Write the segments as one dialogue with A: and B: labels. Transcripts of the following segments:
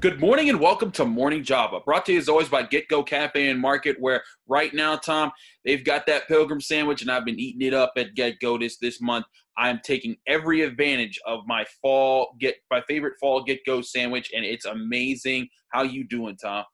A: Good morning and welcome to Morning Java. Brought to you as always by Get Go Cafe and Market, where right now, Tom, they've got that pilgrim sandwich, and I've been eating it up at Get Go this this month. I am taking every advantage of my fall get my favorite fall Get Go sandwich, and it's amazing. How you doing, Tom?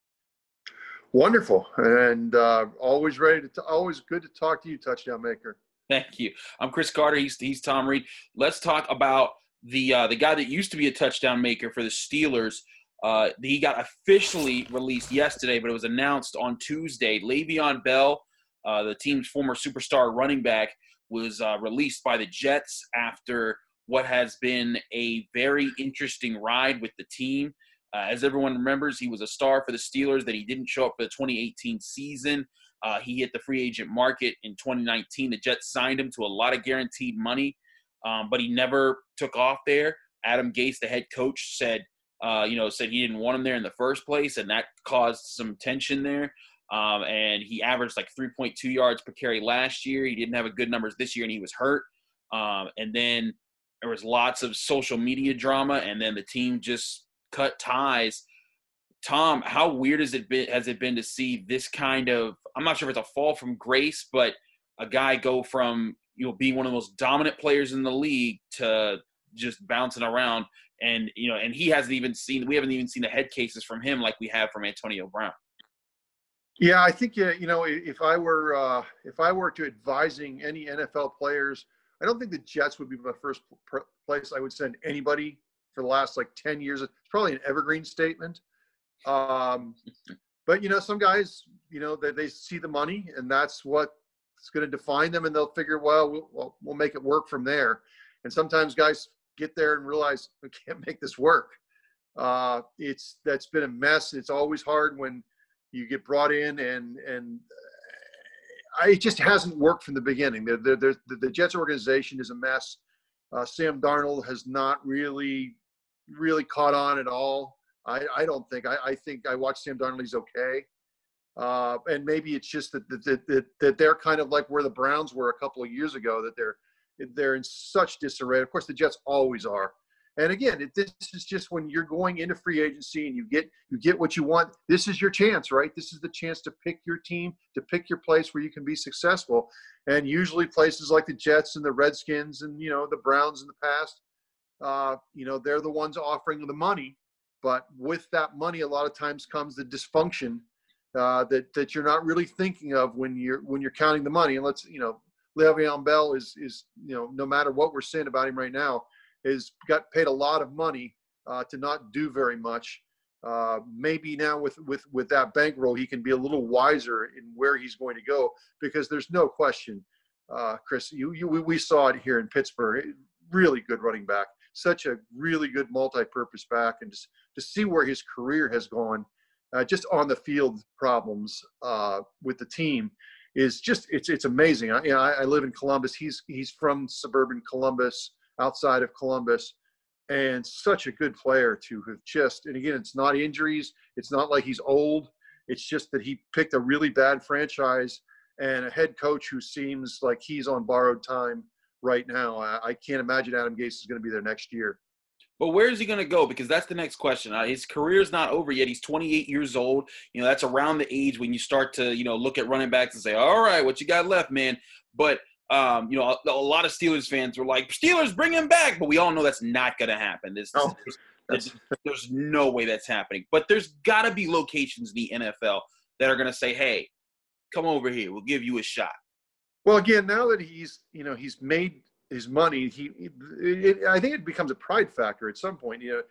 B: Wonderful, and uh, always ready to. T- always good to talk to you, touchdown maker.
A: Thank you. I'm Chris Carter. He's he's Tom Reed. Let's talk about the uh, the guy that used to be a touchdown maker for the Steelers. Uh, he got officially released yesterday, but it was announced on Tuesday. Le'Veon Bell, uh, the team's former superstar running back, was uh, released by the Jets after what has been a very interesting ride with the team. Uh, as everyone remembers, he was a star for the Steelers. That he didn't show up for the 2018 season. Uh, he hit the free agent market in 2019. The Jets signed him to a lot of guaranteed money, um, but he never took off there. Adam Gase, the head coach, said uh, you know, said he didn't want him there in the first place, and that caused some tension there. Um, and he averaged like 3.2 yards per carry last year. He didn't have a good numbers this year, and he was hurt. Um, and then there was lots of social media drama, and then the team just cut ties. Tom, how weird has it been? Has it been to see this kind of? I'm not sure if it's a fall from grace, but a guy go from you know being one of the most dominant players in the league to just bouncing around and you know, and he hasn't even seen. We haven't even seen the head cases from him like we have from Antonio Brown.
B: Yeah, I think you know if I were uh, if I were to advising any NFL players, I don't think the Jets would be my first place I would send anybody for the last like ten years. It's probably an evergreen statement. Um, but you know, some guys, you know, they, they see the money, and that's what's going to define them, and they'll figure, well, well, we'll make it work from there. And sometimes guys get there and realize we can't make this work. Uh, it's that's been a mess. It's always hard when you get brought in and and uh, it just hasn't worked from the beginning. The, the, the, the Jets organization is a mess. Uh, Sam Darnold has not really really caught on at all. I, I don't think. I, I think I watched Sam Darnold. He's okay. Uh, and maybe it's just that, that, that, that they're kind of like where the Browns were a couple of years ago, that they're they're in such disarray. Of course, the Jets always are. And again, it, this is just when you're going into free agency and you get you get what you want. This is your chance, right? This is the chance to pick your team, to pick your place where you can be successful. And usually, places like the Jets and the Redskins and you know the Browns in the past, uh, you know, they're the ones offering the money. But with that money, a lot of times comes the dysfunction uh, that that you're not really thinking of when you're when you're counting the money. And let's you know Le'Veon Bell is is you know no matter what we're saying about him right now, is got paid a lot of money uh, to not do very much. Uh, maybe now with with with that bankroll, he can be a little wiser in where he's going to go because there's no question, uh, Chris. You you we saw it here in Pittsburgh. Really good running back, such a really good multi-purpose back, and just to see where his career has gone, uh, just on the field problems uh, with the team is just it's it's amazing. I, you know, I, I live in Columbus. He's he's from suburban Columbus, outside of Columbus, and such a good player to have just. And again, it's not injuries. It's not like he's old. It's just that he picked a really bad franchise and a head coach who seems like he's on borrowed time right now. I, I can't imagine Adam Gase is going to be there next year.
A: But where is he going to go? Because that's the next question. Uh, his career is not over yet. He's 28 years old. You know, that's around the age when you start to, you know, look at running backs and say, all right, what you got left, man? But, um, you know, a, a lot of Steelers fans were like, Steelers, bring him back. But we all know that's not going to happen. This, there's, there's no way that's happening. But there's got to be locations in the NFL that are going to say, hey, come over here. We'll give you a shot.
B: Well, again, now that he's, you know, he's made his money, he, it, I think it becomes a pride factor at some point. You know,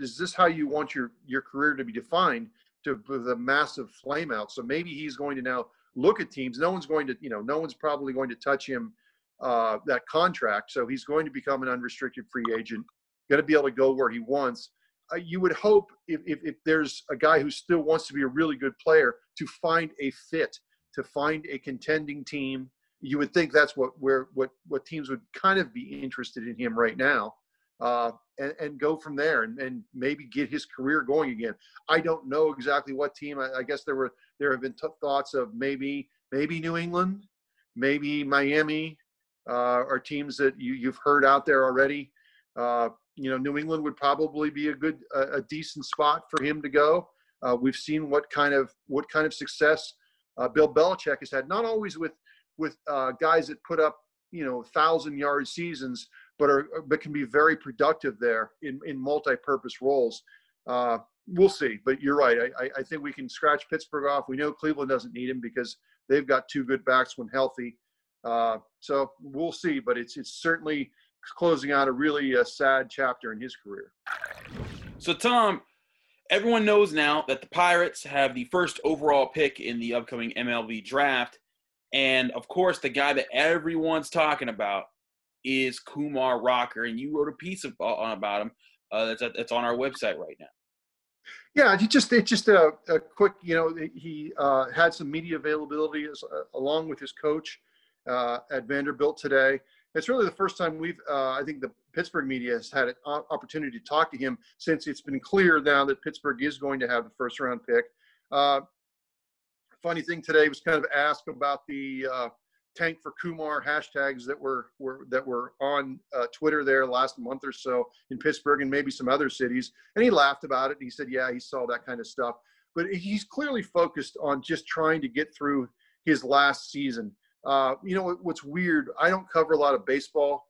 B: is this how you want your your career to be defined? To the massive flame out. So maybe he's going to now look at teams. No one's going to, you know, no one's probably going to touch him uh, that contract. So he's going to become an unrestricted free agent. Going to be able to go where he wants. Uh, you would hope if, if, if there's a guy who still wants to be a really good player to find a fit, to find a contending team you would think that's what where what what teams would kind of be interested in him right now uh, and, and go from there and, and maybe get his career going again. I don't know exactly what team. I, I guess there were there have been t- thoughts of maybe maybe new england maybe miami uh, are teams that you, you've heard out there already. Uh, you know, New England would probably be a good, a, a decent spot for him to go. Uh, we've seen what kind of what kind of success uh, Bill Belichick has had, not always with with uh, guys that put up you know thousand yard seasons, but are but can be very productive there in in multi-purpose roles. Uh, we'll see, but you're right. I, I think we can scratch Pittsburgh off. We know Cleveland doesn't need him because they've got two good backs when healthy. Uh, so we'll see, but it's it's certainly closing out a really uh, sad chapter in his career.
A: So Tom, everyone knows now that the Pirates have the first overall pick in the upcoming MLB draft. And of course, the guy that everyone's talking about is Kumar Rocker. And you wrote a piece of, uh, about him uh, that's, that's on our website right now.
B: Yeah, he just it's just a, a quick, you know, he uh, had some media availability as, uh, along with his coach uh, at Vanderbilt today it's really the first time we've, uh, I think the Pittsburgh media has had an opportunity to talk to him since it's been clear now that Pittsburgh is going to have the first round pick. Funny thing today was kind of asked about the uh, tank for Kumar hashtags that were, were that were on uh, Twitter there last month or so in Pittsburgh and maybe some other cities, and he laughed about it. And He said, "Yeah, he saw that kind of stuff." But he's clearly focused on just trying to get through his last season. Uh, you know what's weird? I don't cover a lot of baseball,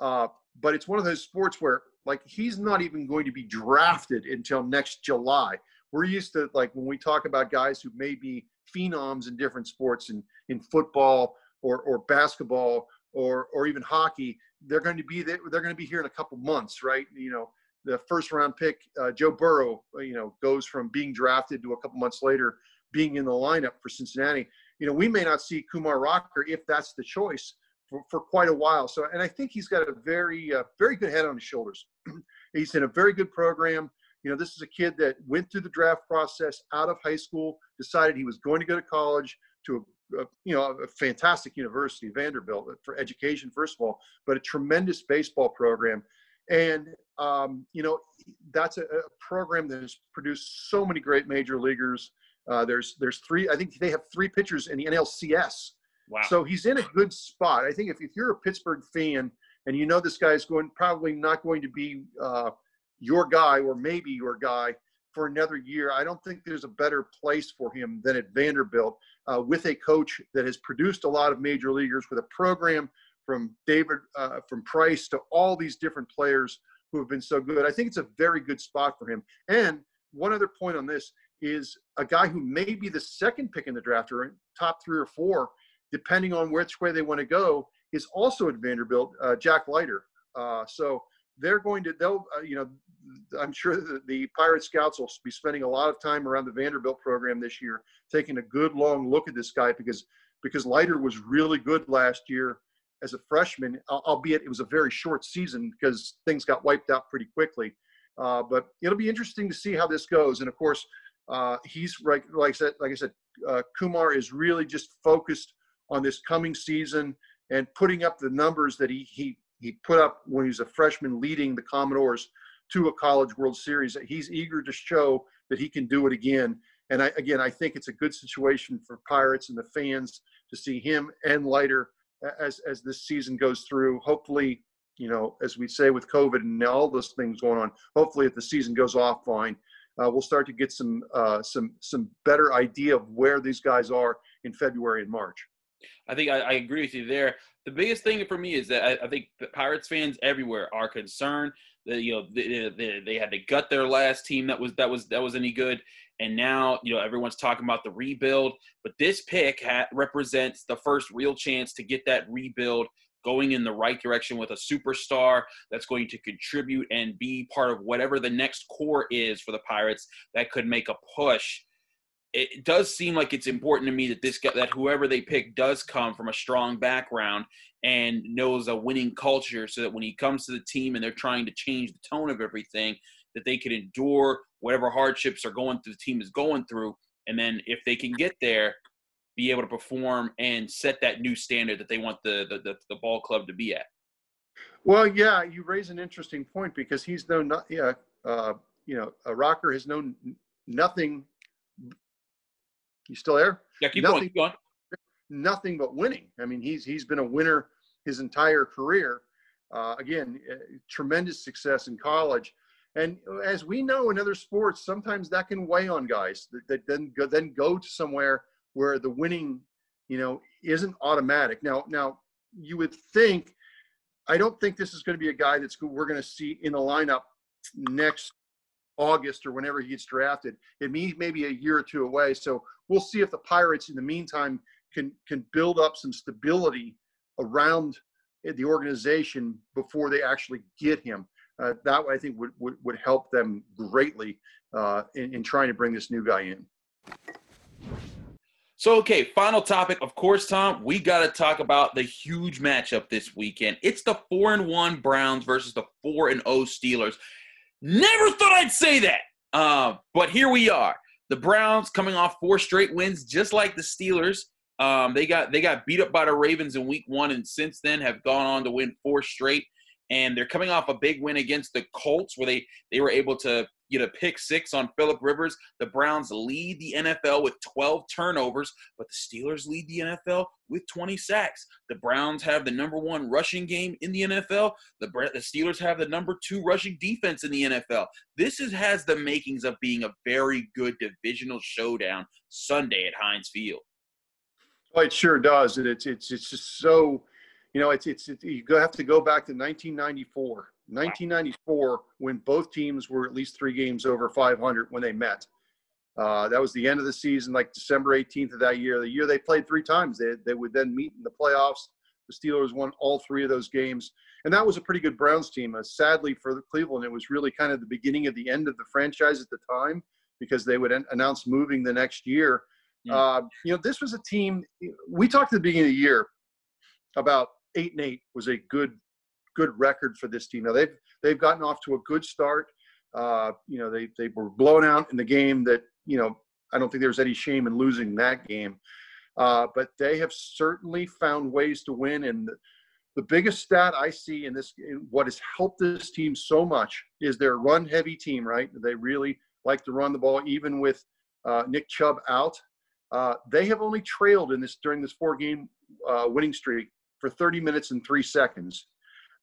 B: uh, but it's one of those sports where like he's not even going to be drafted until next July. We're used to like when we talk about guys who may be phenoms in different sports in in football or or basketball or or even hockey. They're going to be there, they're going to be here in a couple months, right? You know, the first round pick, uh, Joe Burrow, you know, goes from being drafted to a couple months later being in the lineup for Cincinnati you know, we may not see Kumar Rocker if that's the choice for, for quite a while. So, and I think he's got a very, uh, very good head on his shoulders. he's in a very good program. You know, this is a kid that went through the draft process out of high school, decided he was going to go to college to a, a you know a fantastic university, Vanderbilt, for education first of all, but a tremendous baseball program. And um, you know, that's a, a program that has produced so many great major leaguers. Uh, there's there's three. I think they have three pitchers in the NLCS. Wow. So he's in a good spot. I think if, if you're a Pittsburgh fan and you know this guy is going probably not going to be uh, your guy or maybe your guy for another year, I don't think there's a better place for him than at Vanderbilt uh, with a coach that has produced a lot of major leaguers with a program from David uh, from Price to all these different players who have been so good. I think it's a very good spot for him. And one other point on this is a guy who may be the second pick in the draft or top three or four, depending on which way they want to go, is also at Vanderbilt, uh, Jack Leiter. Uh, so they're going to, they'll, uh, you know, I'm sure the, the Pirate Scouts will be spending a lot of time around the Vanderbilt program this year, taking a good long look at this guy because because Leiter was really good last year as a freshman, albeit it was a very short season because things got wiped out pretty quickly. Uh, but it'll be interesting to see how this goes. And of course, uh, he's right, like I said, like I said, uh, Kumar is really just focused on this coming season and putting up the numbers that he he he put up when he was a freshman, leading the Commodores to a College World Series. that He's eager to show that he can do it again. And I, again, I think it's a good situation for Pirates and the fans to see him and Leiter as as this season goes through. Hopefully, you know, as we say with COVID and all those things going on, hopefully, if the season goes off fine, uh, we'll start to get some uh, some some better idea of where these guys are in February and March.
A: I think I, I agree with you there. The biggest thing for me is that I, I think Pirates fans everywhere are concerned that you know they, they, they, had to gut their last team that was that was that was any good, and now you know everyone's talking about the rebuild. But this pick ha- represents the first real chance to get that rebuild going in the right direction with a superstar that's going to contribute and be part of whatever the next core is for the Pirates that could make a push. It does seem like it's important to me that this guy, that whoever they pick does come from a strong background and knows a winning culture so that when he comes to the team and they're trying to change the tone of everything that they can endure whatever hardships are going through the team is going through and then if they can get there be able to perform and set that new standard that they want the the, the, the ball club to be at.
B: Well, yeah, you raise an interesting point because he's known, not, yeah, uh, you know, a rocker has known nothing. You still there?
A: Yeah, keep nothing, going. Keep going.
B: Nothing but winning. I mean, he's he's been a winner his entire career. Uh, again, uh, tremendous success in college. And as we know in other sports, sometimes that can weigh on guys that, that then go, then go to somewhere where the winning, you know, isn't automatic. Now, now you would think, I don't think this is going to be a guy that's we're going to see in the lineup next August or whenever he gets drafted. It means maybe a year or two away. So we'll see if the Pirates, in the meantime, can can build up some stability around the organization before they actually get him. Uh, that I think would, would, would help them greatly uh, in, in trying to bring this new guy in.
A: So, okay, final topic. Of course, Tom, we got to talk about the huge matchup this weekend. It's the 4 and 1 Browns versus the 4 and 0 Steelers. Never thought I'd say that. Uh, but here we are. The Browns coming off four straight wins, just like the Steelers. Um, they got they got beat up by the Ravens in Week One, and since then have gone on to win four straight. And they're coming off a big win against the Colts, where they they were able to get a pick six on Philip Rivers. The Browns lead the NFL with 12 turnovers, but the Steelers lead the NFL with 20 sacks. The Browns have the number one rushing game in the NFL. The, the Steelers have the number two rushing defense in the NFL. This is, has the makings of being a very good divisional showdown Sunday at Heinz Field.
B: Well, it sure does, and it's it's it's just so, you know, it's, it's you have to go back to 1994 1994 when both teams were at least three games over 500 when they met. Uh, that was the end of the season, like December 18th of that year. The year they played three times, they, they would then meet in the playoffs. The Steelers won all three of those games. And that was a pretty good Browns team. Uh, sadly for Cleveland, it was really kind of the beginning of the end of the franchise at the time because they would an- announce moving the next year. Yeah. Uh, you know, this was a team, we talked at the beginning of the year about eight and eight was a good good record for this team. Now they've they've gotten off to a good start. Uh, you know, they they were blown out in the game that you know I don't think there's any shame in losing that game. Uh, but they have certainly found ways to win. And the, the biggest stat I see in this, in what has helped this team so much, is their run-heavy team. Right? They really like to run the ball, even with uh, Nick Chubb out. Uh, they have only trailed in this during this four-game uh, winning streak for 30 minutes and three seconds.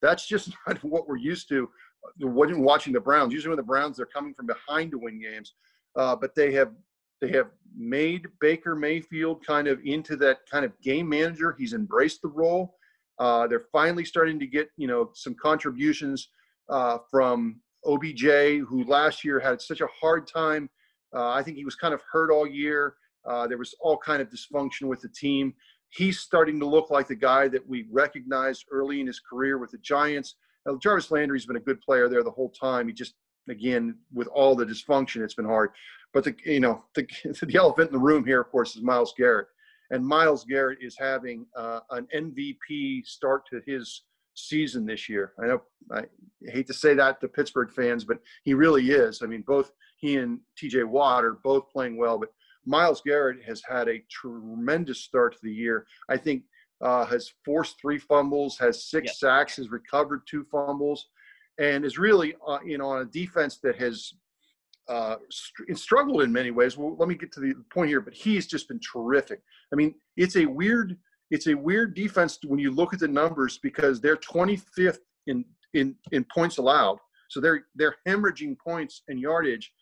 B: That's just not what we're used to uh, when watching the Browns. Usually, when the Browns they're coming from behind to win games, uh, but they have they have made Baker Mayfield kind of into that kind of game manager. He's embraced the role. Uh, they're finally starting to get you know some contributions uh, from OBJ, who last year had such a hard time. Uh, I think he was kind of hurt all year. Uh, there was all kind of dysfunction with the team he's starting to look like the guy that we recognized early in his career with the Giants. Now, Jarvis Landry's been a good player there the whole time. He just, again, with all the dysfunction, it's been hard. But the, you know, the, the elephant in the room here, of course, is Myles Garrett, and Myles Garrett is having uh, an MVP start to his season this year. I know I hate to say that to Pittsburgh fans, but he really is. I mean, both he and T.J. Watt are both playing well, but Myles Garrett has had a tremendous start to the year. I think uh, has forced three fumbles, has six sacks, has recovered two fumbles, and is really uh, you know on a defense that has uh, struggled in many ways. Well, let me get to the point here, but he's just been terrific. I mean, it's a weird it's a weird defense when you look at the numbers because they're 25th in in in points allowed, so they're they're hemorrhaging points and yardage.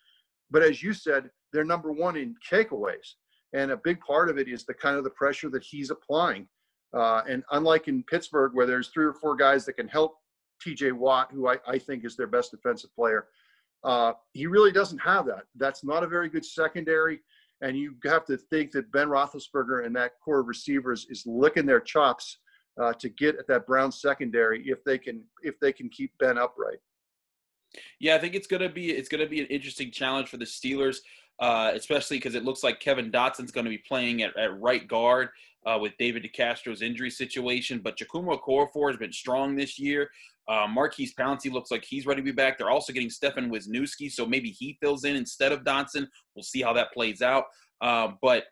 B: But as you said, they're number one in takeaways. And a big part of it is the kind of the pressure that he's applying. Uh, and unlike in Pittsburgh, where there's three or four guys that can help TJ Watt, who I, I think is their best defensive player, uh, he really doesn't have that. That's not a very good secondary. And you have to think that Ben Roethlisberger and that core of receivers is licking their chops uh, to get at that Brown secondary if they can if they can keep Ben upright.
A: Yeah, I think it's gonna be it's gonna be an interesting challenge for the Steelers uh, especially because it looks like Kevin Dotson's going to be playing at, at right guard uh, with David DeCastro's injury situation. But Chukwuma Okorafor has been strong this year. Uh, Maurkice Pouncey looks like he's ready to be back. They're also getting Stefan Wisniewski, so maybe he fills in instead of Dotson. We'll see how that plays out. Uh, but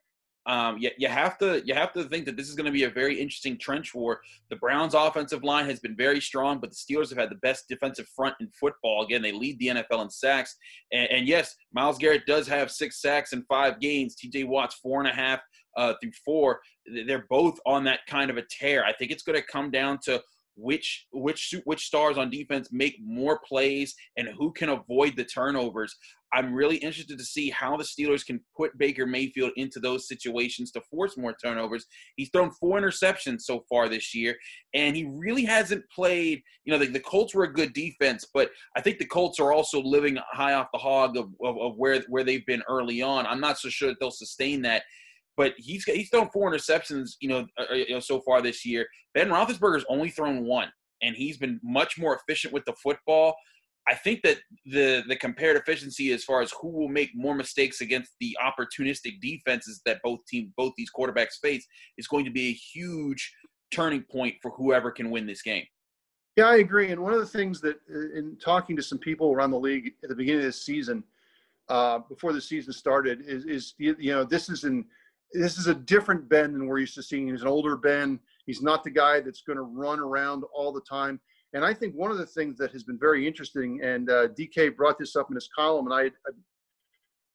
A: um, you, you have to you have to think that this is going to be a very interesting trench war. The Browns' offensive line has been very strong, but the Steelers have had the best defensive front in football. Again, they lead the NFL in sacks. And, and yes, Myles Garrett does have six sacks and five games. T.J. Watt's four and a half uh, through four. They're both on that kind of a tear. I think it's going to come down to which which which stars on defense make more plays and who can avoid the turnovers. I'm really interested to see how the Steelers can put Baker Mayfield into those situations to force more turnovers. He's thrown four interceptions so far this year, and he really hasn't played. You know, the, the Colts were a good defense, but I think the Colts are also living high off the hog of, of, of where where they've been early on. I'm not so sure that they'll sustain that but he's he's thrown four interceptions, you know, uh, uh, you know, so far this year. Ben Roethlisberger's only thrown one, and he's been much more efficient with the football. I think that the the compared efficiency as far as who will make more mistakes against the opportunistic defenses that both team both these quarterbacks face is going to be a huge turning point for whoever can win this game.
B: Yeah, I agree. And one of the things that uh, in talking to some people around the league at the beginning of this season, uh, before the season started, is, is you know this is in this is a different Ben than we're used to seeing. He's an older Ben. He's not the guy that's going to run around all the time. And I think one of the things that has been very interesting, and uh, DK brought this up in his column, and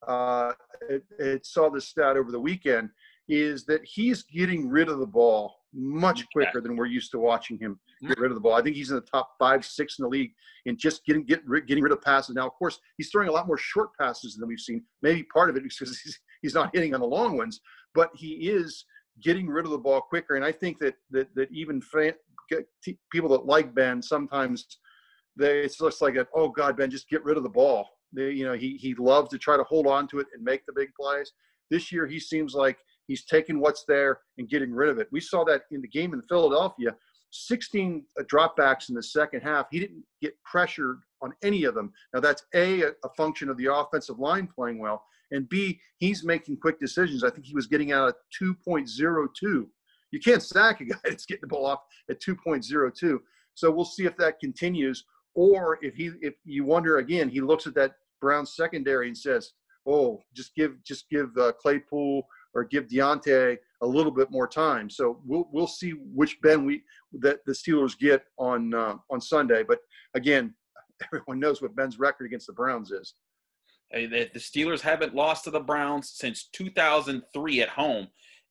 B: I uh, it, it saw this stat over the weekend, is that he's getting rid of the ball much quicker than we're used to watching him get rid of the ball. I think he's in the top five, six in the league in just getting get, getting rid of passes. Now, of course, he's throwing a lot more short passes than we've seen. Maybe part of it because he's, he's not hitting on the long ones, but he is getting rid of the ball quicker. And I think that that that even fan, people that like Ben sometimes they it's just like a, oh God, Ben, just get rid of the ball. They, you know, he he loves to try to hold on to it and make the big plays. This year, he seems like he's taking what's there and getting rid of it. We saw that in the game in Philadelphia. 16 uh, dropbacks in the second half. He didn't get pressured on any of them. Now that's a a function of the offensive line playing well, and B, he's making quick decisions. I think he was getting out of 2.02. You can't sack a guy that's getting the ball off at 2.02. So we'll see if that continues, or if he, if you wonder again, he looks at that Brown secondary and says, "Oh, just give, just give uh, Claypool or give Diontae a little bit more time." So we'll we'll see which Ben we that the Steelers get on uh, on Sunday. But again, everyone knows what Ben's record against the Browns is.
A: The Steelers haven't lost to the Browns since 2003 at home,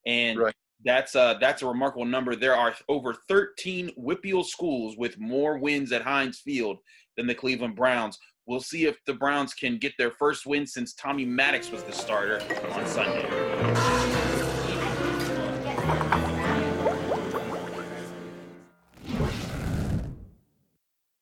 A: and right. That's a that's a remarkable number. There are over 13 WPIAL schools with more wins at Heinz Field than the Cleveland Browns. We'll see if the Browns can get their first win since Tommy Maddox was the starter on Sunday.